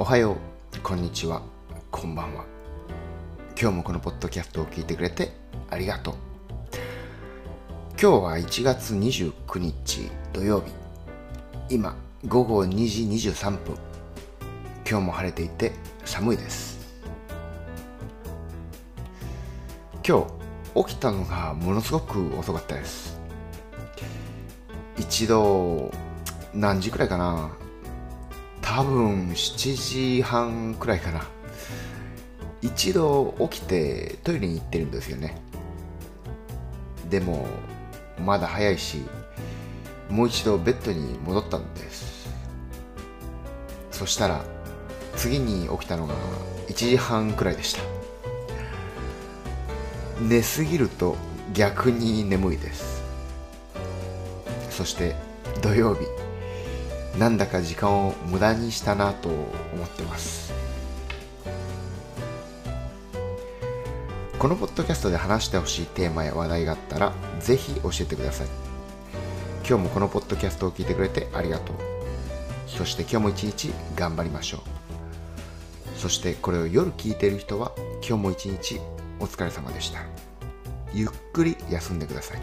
おはよう、こんにちは、こんばんは。今日もこのポッドキャストを聞いてくれてありがとう。今日は1月29日土曜日。今、午後2時23分。今日も晴れていて寒いです。今日起きたのがものすごく遅かったです。一度、何時くらいかな多分7時半くらいかな。一度起きてトイレに行ってるんですよね。でもまだ早いしもう一度ベッドに戻ったんです。そしたら次に起きたのが1時半くらいでした。寝すぎると逆に眠いです。そして土曜日。なんだか時間を無駄にしたなと思ってます。このポッドキャストで話してほしいテーマや話題があったらぜひ教えてください。今日もこのポッドキャストを聞いてくれてありがとう。そして今日も一日頑張りましょう。そしてこれを夜聞いてる人は今日も一日お疲れ様でした。ゆっくり休んでください。